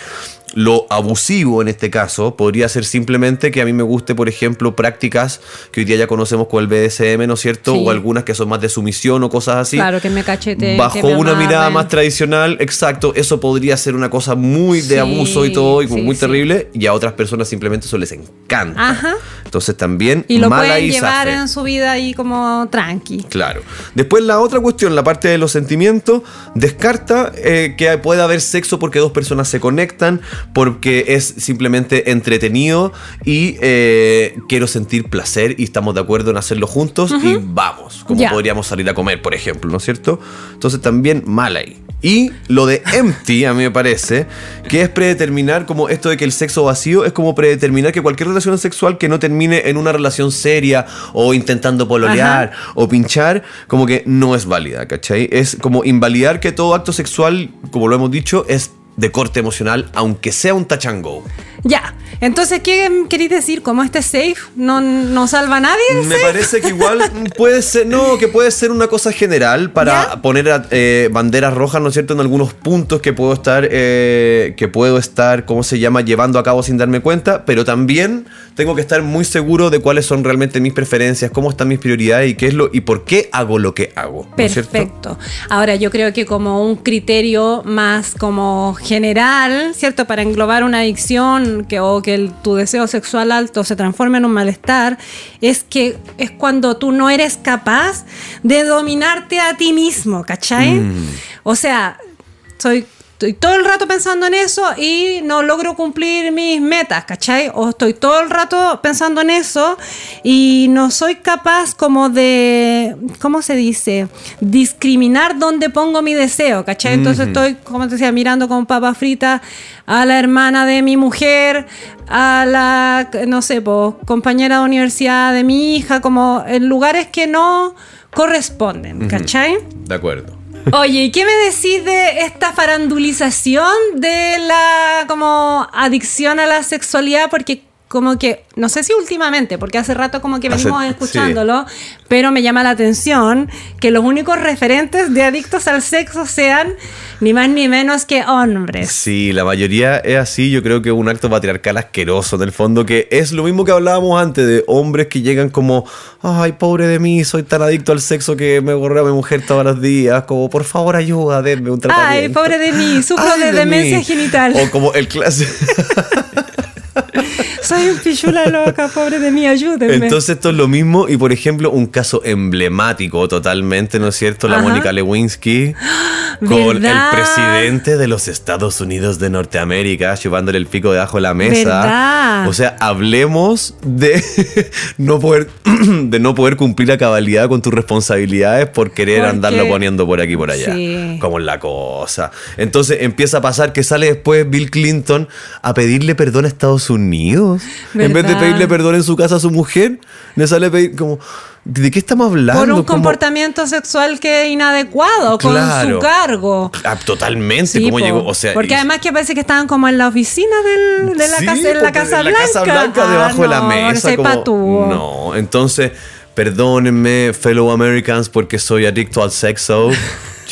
[SPEAKER 2] Lo abusivo en este caso podría ser simplemente que a mí me guste, por ejemplo, prácticas que hoy día ya conocemos con el BDSM, ¿no es cierto?
[SPEAKER 3] Sí.
[SPEAKER 2] O algunas que son más de sumisión o cosas así.
[SPEAKER 3] Claro, que me cachete.
[SPEAKER 2] Bajo una mirada más tradicional, exacto, eso podría ser una cosa muy de
[SPEAKER 3] Sí,
[SPEAKER 2] abuso y todo, y
[SPEAKER 3] sí,
[SPEAKER 2] muy terrible, y a otras personas simplemente eso les encanta.
[SPEAKER 3] Ajá.
[SPEAKER 2] Entonces también
[SPEAKER 3] Y lo pueden
[SPEAKER 2] y
[SPEAKER 3] llevar en su vida ahí como tranqui.
[SPEAKER 2] Claro. Después la otra cuestión, la parte de los sentimientos, descarta eh, que pueda haber sexo porque dos personas se conectan, porque es simplemente entretenido y eh, quiero sentir placer y estamos de acuerdo en hacerlo juntos y vamos, como podríamos salir a comer, por ejemplo, ¿no es cierto? Entonces también mal ahí. Y lo de empty, a mí me parece, que es predeterminar como esto de que el sexo vacío es como predeterminar que cualquier relación sexual que no termine en una relación seria o intentando pololear o pinchar, como que no es válida, ¿cachai? Es como invalidar que todo acto sexual, como lo hemos dicho, es de corte emocional, aunque sea un touch and go.
[SPEAKER 3] Ya. Entonces, ¿qué queréis decir? ¿Como este safe no, no salva a nadie?
[SPEAKER 2] Me
[SPEAKER 3] safe?
[SPEAKER 2] parece que igual puede ser, no, que puede ser una cosa general para
[SPEAKER 3] ¿Ya?
[SPEAKER 2] poner eh, banderas rojas, ¿no es cierto?, en algunos puntos que puedo estar, eh, que puedo estar, ¿cómo se llama?, llevando a cabo sin darme cuenta, pero también tengo que estar muy seguro de cuáles son realmente mis preferencias, cómo están mis prioridades y qué es lo y por qué hago lo que hago. ¿no es cierto?
[SPEAKER 3] Perfecto. Ahora, yo creo que como un criterio más como general, ¿cierto? Para englobar una adicción que, o que el- tu deseo sexual alto se transforme en un malestar, es que es cuando tú no eres capaz de dominarte a ti mismo, ¿cachai?
[SPEAKER 2] Mm.
[SPEAKER 3] O sea, soy... Estoy todo el rato pensando en eso y no logro cumplir mis metas, ¿cachai? O estoy todo el rato pensando en eso y no soy capaz como de, ¿cómo se dice? Discriminar dónde pongo mi deseo, ¿cachai? Entonces estoy, como te decía, mirando con papa frita a la hermana de mi mujer, a la, no sé, po, compañera de universidad de mi hija, como en lugares que no corresponden, ¿cachai?
[SPEAKER 2] De acuerdo.
[SPEAKER 3] Oye, ¿y qué me decís de esta farandulización de la como adicción a la sexualidad? Porque como que, no sé si últimamente, porque hace rato como que
[SPEAKER 2] Hace-
[SPEAKER 3] venimos escuchándolo, pero me llama la atención que los únicos referentes de adictos al sexo sean ni más ni menos que hombres.
[SPEAKER 2] Sí, la mayoría es así. Yo creo que es un acto patriarcal asqueroso, en el fondo, que es lo mismo que hablábamos antes de hombres que llegan como, ay, pobre de mí, soy tan adicto al sexo que me gorreo a mi mujer todos los días, como, por favor, ayuda, denme un tratamiento.
[SPEAKER 3] Ay, pobre de mí, sufro
[SPEAKER 2] Ay,
[SPEAKER 3] de, demencia
[SPEAKER 2] mí.
[SPEAKER 3] genital.
[SPEAKER 2] O como el clásico.
[SPEAKER 3] Soy un pichula loca, pobre de mí, ayúdenme.
[SPEAKER 2] Entonces esto es lo mismo y por ejemplo un caso emblemático totalmente, ¿no es cierto? La
[SPEAKER 3] Ajá.
[SPEAKER 2] Mónica Lewinsky con
[SPEAKER 3] ¿Verdad?
[SPEAKER 2] el presidente de los Estados Unidos de Norteamérica chupándole el pico debajo de la mesa.
[SPEAKER 3] ¿Verdad?
[SPEAKER 2] O sea, hablemos de no poder de no poder cumplir a cabalidad con tus responsabilidades por querer
[SPEAKER 3] Porque-
[SPEAKER 2] andarlo poniendo por aquí y por allá.
[SPEAKER 3] Sí.
[SPEAKER 2] Como es la cosa. Entonces empieza a pasar que sale después Bill Clinton a pedirle perdón a Estados Unidos. En vez de
[SPEAKER 3] ¿Verdad?
[SPEAKER 2] pedirle perdón en su casa a su mujer, le sale pedir como, ¿de qué estamos hablando?
[SPEAKER 3] Por un
[SPEAKER 2] Como-
[SPEAKER 3] comportamiento sexual que es inadecuado con
[SPEAKER 2] Claro.
[SPEAKER 3] su cargo.
[SPEAKER 2] Ah, totalmente,
[SPEAKER 3] Sí,
[SPEAKER 2] ¿cómo
[SPEAKER 3] po.
[SPEAKER 2] llegó? O sea,
[SPEAKER 3] Porque
[SPEAKER 2] y-
[SPEAKER 3] además que parece que estaban como en la oficina del- de la
[SPEAKER 2] Sí,
[SPEAKER 3] casa, en la Casa
[SPEAKER 2] en
[SPEAKER 3] Blanca.
[SPEAKER 2] la Casa Blanca
[SPEAKER 3] Ah,
[SPEAKER 2] debajo de la
[SPEAKER 3] no,
[SPEAKER 2] mesa. como- no, entonces, perdónenme, fellow Americans, porque soy adicto al sexo.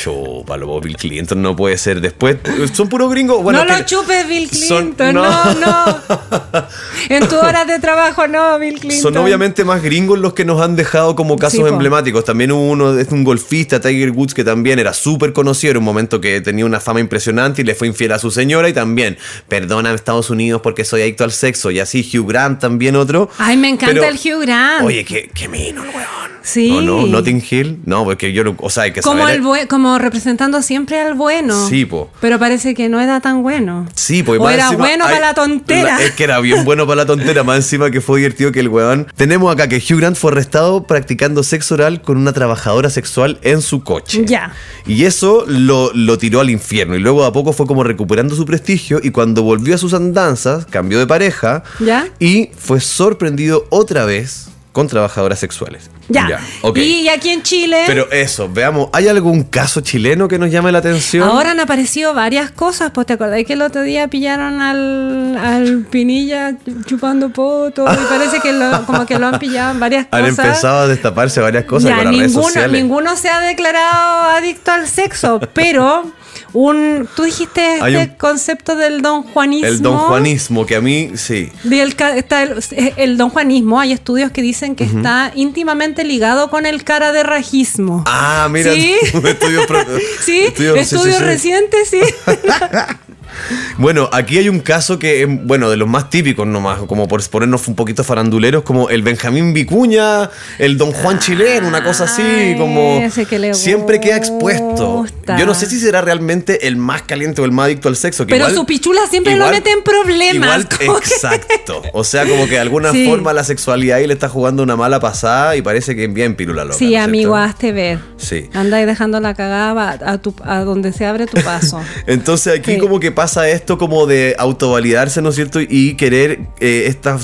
[SPEAKER 2] Chúpalo, Bill Clinton no puede ser. Después, son puros gringos. Bueno,
[SPEAKER 3] no lo chupes, Bill
[SPEAKER 2] son-
[SPEAKER 3] Clinton.
[SPEAKER 2] no.
[SPEAKER 3] no. no, En tu hora de trabajo, no, Bill Clinton.
[SPEAKER 2] Son obviamente más gringos los que nos han dejado como casos
[SPEAKER 3] Sí,
[SPEAKER 2] emblemáticos. También hubo uno, es un golfista, Tiger Woods, que también era súper conocido. Era un momento que tenía una fama impresionante y le fue infiel a su señora. Y también, perdona Estados Unidos porque soy adicto al sexo. Y así Hugh Grant también otro.
[SPEAKER 3] Ay, me encanta
[SPEAKER 2] Pero-
[SPEAKER 3] el Hugh Grant.
[SPEAKER 2] Oye, qué, qué mino weón.
[SPEAKER 3] Sí.
[SPEAKER 2] ¿O no? Notting Hill. No, porque yo, lo- o sea, hay que
[SPEAKER 3] como,
[SPEAKER 2] saber.
[SPEAKER 3] el como representando siempre al bueno.
[SPEAKER 2] Sí, po.
[SPEAKER 3] Pero parece que no era tan bueno.
[SPEAKER 2] Sí,
[SPEAKER 3] O
[SPEAKER 2] más
[SPEAKER 3] era
[SPEAKER 2] encima
[SPEAKER 3] bueno
[SPEAKER 2] hay-
[SPEAKER 3] para la tontera.
[SPEAKER 2] la- es que era bien bueno para la tontera, más encima que fue divertido que el weón. Tenemos acá que Hugh Grant fue arrestado practicando sexo oral con una trabajadora sexual en su coche.
[SPEAKER 3] Ya.
[SPEAKER 2] Y eso lo, lo tiró al infierno. Y luego a poco fue como recuperando su prestigio. Y cuando volvió a sus andanzas, cambió de pareja.
[SPEAKER 3] ¿Ya?
[SPEAKER 2] Y fue sorprendido otra vez con trabajadoras sexuales.
[SPEAKER 3] Ya. Y aquí en Chile.
[SPEAKER 2] Pero eso, veamos, ¿hay algún caso chileno que nos llame la atención?
[SPEAKER 3] Ahora han aparecido varias cosas, pues te acordás que el otro día pillaron al, al Pinilla chupando poto y parece que lo, como que lo han pillado en varias
[SPEAKER 2] Han
[SPEAKER 3] cosas.
[SPEAKER 2] empezado a destaparse varias cosas
[SPEAKER 3] Ya,
[SPEAKER 2] con las redes
[SPEAKER 3] ninguno,
[SPEAKER 2] sociales.
[SPEAKER 3] ninguno se ha declarado adicto al sexo, pero un tú dijiste este
[SPEAKER 2] Hay un-
[SPEAKER 3] concepto del don Juanismo.
[SPEAKER 2] El don Juanismo, que a mí, sí.
[SPEAKER 3] Ca- está el, el don Juanismo, hay estudios que dicen que está íntimamente ligado con el cara de rajismo.
[SPEAKER 2] Ah, mira,
[SPEAKER 3] ¿Sí?
[SPEAKER 2] estudios
[SPEAKER 3] Sí,
[SPEAKER 2] estudios- sí, sí.
[SPEAKER 3] recientes, sí.
[SPEAKER 2] Bueno, aquí hay un caso que es, bueno, de los más típicos nomás, como por ponernos un poquito faranduleros, como el Benjamín Vicuña, el Don Juan Chileno, una cosa así, como
[SPEAKER 3] que
[SPEAKER 2] siempre queda expuesto. Yo no sé si será realmente el más caliente o el más adicto al sexo. que
[SPEAKER 3] Pero
[SPEAKER 2] igual-
[SPEAKER 3] su pichula siempre lo mete en problemas.
[SPEAKER 2] igual-
[SPEAKER 3] que-
[SPEAKER 2] exacto. O sea, como que de alguna
[SPEAKER 3] Sí.
[SPEAKER 2] forma la sexualidad ahí le está jugando una mala pasada y parece que bien pirula loca. ¿no
[SPEAKER 3] Sí, amigo, hazte ver.
[SPEAKER 2] Sí.
[SPEAKER 3] Anda ahí dejando la cagada a, a tu- a donde se abre tu paso.
[SPEAKER 2] Entonces aquí
[SPEAKER 3] Sí.
[SPEAKER 2] como que pasa esto como de autovalidarse, ¿no es cierto? Y querer eh, esta,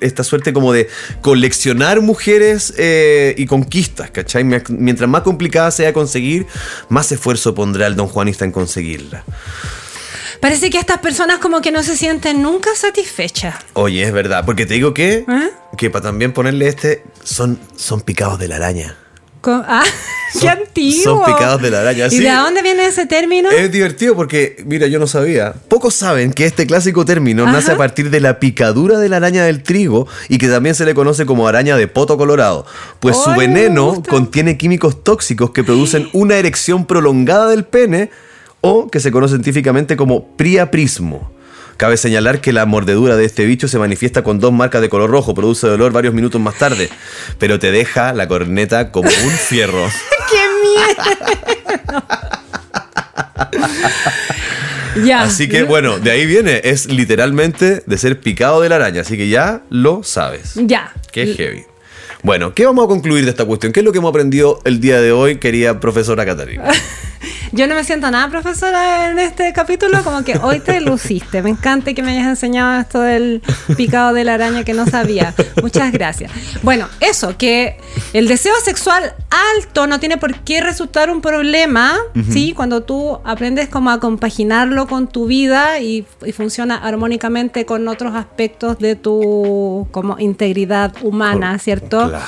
[SPEAKER 2] esta suerte como de coleccionar mujeres eh, y conquistas, ¿cachai? Mientras más complicada sea conseguir, más esfuerzo pondrá el don Juanista en conseguirla.
[SPEAKER 3] Parece que estas personas como que no se sienten nunca satisfechas.
[SPEAKER 2] Oye, es verdad, porque te digo que,
[SPEAKER 3] ¿Eh?
[SPEAKER 2] que para también ponerle este, son, son picados de la araña.
[SPEAKER 3] Ah, qué
[SPEAKER 2] Son-
[SPEAKER 3] antiguo.
[SPEAKER 2] son picados de la araña,
[SPEAKER 3] ¿Y
[SPEAKER 2] sí.
[SPEAKER 3] de dónde viene ese término?
[SPEAKER 2] Es divertido porque, mira, yo no sabía. Pocos saben que este clásico término
[SPEAKER 3] Ajá.
[SPEAKER 2] nace a partir de la picadura de la araña del trigo y que también se le conoce como araña de poto colorado. Pues su veneno contiene químicos tóxicos que producen una erección prolongada del pene o que se conoce científicamente como priaprismo. Cabe señalar que la mordedura de este bicho se manifiesta con dos marcas de color rojo, produce dolor varios minutos más tarde, pero te deja la corneta como un fierro.
[SPEAKER 3] ¡Qué miedo! ya.
[SPEAKER 2] Así que bueno, de ahí viene, es literalmente de ser picado de la araña, así que ya lo sabes.
[SPEAKER 3] Ya.
[SPEAKER 2] Qué heavy. Bueno, ¿qué vamos a concluir de esta cuestión? ¿Qué es lo que hemos aprendido el día de hoy, querida profesora Catarina?
[SPEAKER 3] Yo no me siento nada profesora en este capítulo, como que hoy te luciste. Me encanta que me hayas enseñado esto del picado de la araña que no sabía. Muchas gracias. Bueno, eso, que el deseo sexual alto no tiene por qué resultar un problema, ¿sí? Cuando tú aprendes como a compaginarlo con tu vida y, y funciona armónicamente con otros aspectos de tu como integridad humana,
[SPEAKER 2] Por-
[SPEAKER 3] ¿cierto?
[SPEAKER 2] claro.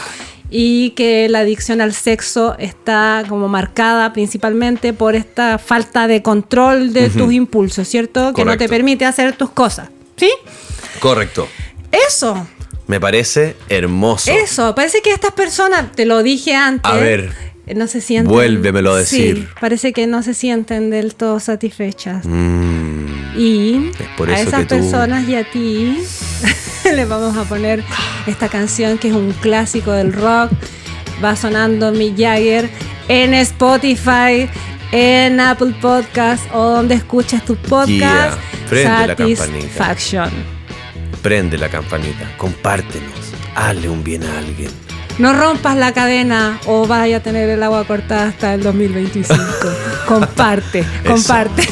[SPEAKER 3] Y que la adicción al sexo está como marcada principalmente por esta falta de control de tus impulsos, ¿cierto? Que no te permite hacer tus cosas. ¿Sí?
[SPEAKER 2] Correcto.
[SPEAKER 3] Eso,
[SPEAKER 2] Me parece hermoso.
[SPEAKER 3] eso. Parece que estas personas, te lo dije antes.
[SPEAKER 2] A ver.
[SPEAKER 3] No se sienten.
[SPEAKER 2] Vuélvemelo a decir.
[SPEAKER 3] Sí, parece que no se sienten del todo satisfechas.
[SPEAKER 2] Mm,
[SPEAKER 3] Y
[SPEAKER 2] por
[SPEAKER 3] a esas
[SPEAKER 2] tú-
[SPEAKER 3] personas y a ti le vamos a poner esta canción que es un clásico del rock. Va sonando Mick Jagger en Spotify, en Apple Podcast o donde escuches tu podcast.
[SPEAKER 2] Yeah. Prende la campanita.
[SPEAKER 3] Satisfaction.
[SPEAKER 2] prende la campanita, compártenos, hazle un bien a alguien.
[SPEAKER 3] No rompas la cadena o vaya a tener el agua cortada hasta el 2025. comparte,
[SPEAKER 2] Eso,
[SPEAKER 3] comparte.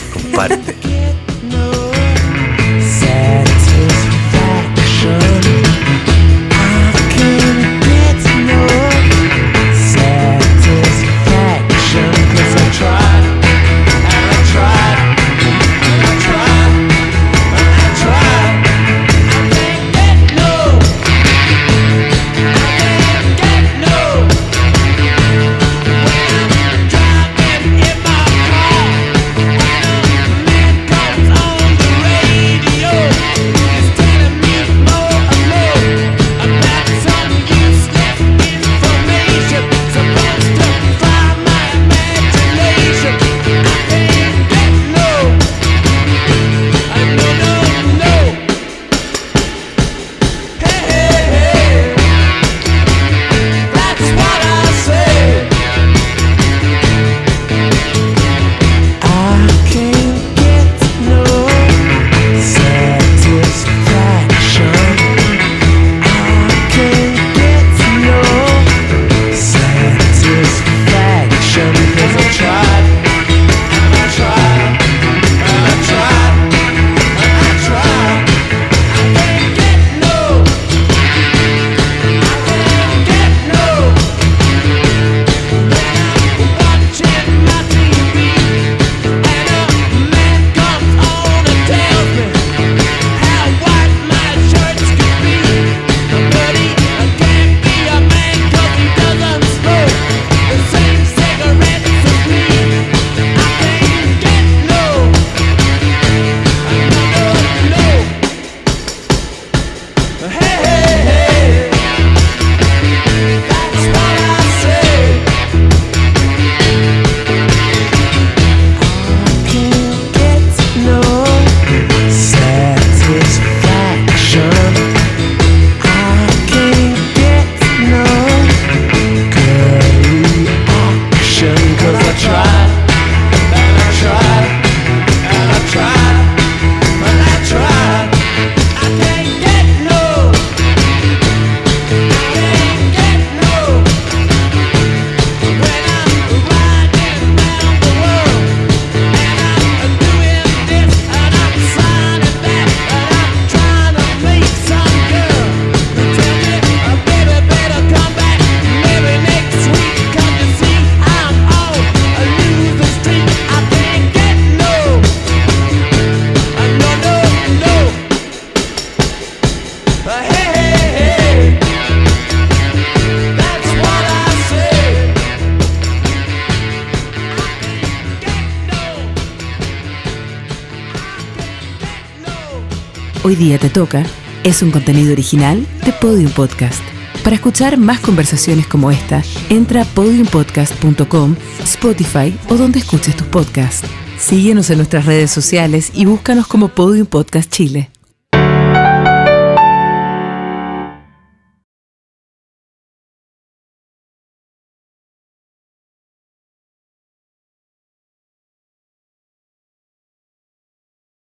[SPEAKER 1] Hoy día te toca es un contenido original de Podium Podcast. Para escuchar más conversaciones como esta, entra a podiumpodcast.com, Spotify o donde escuches tus podcasts. Síguenos en nuestras redes sociales y búscanos como Podium Podcast Chile.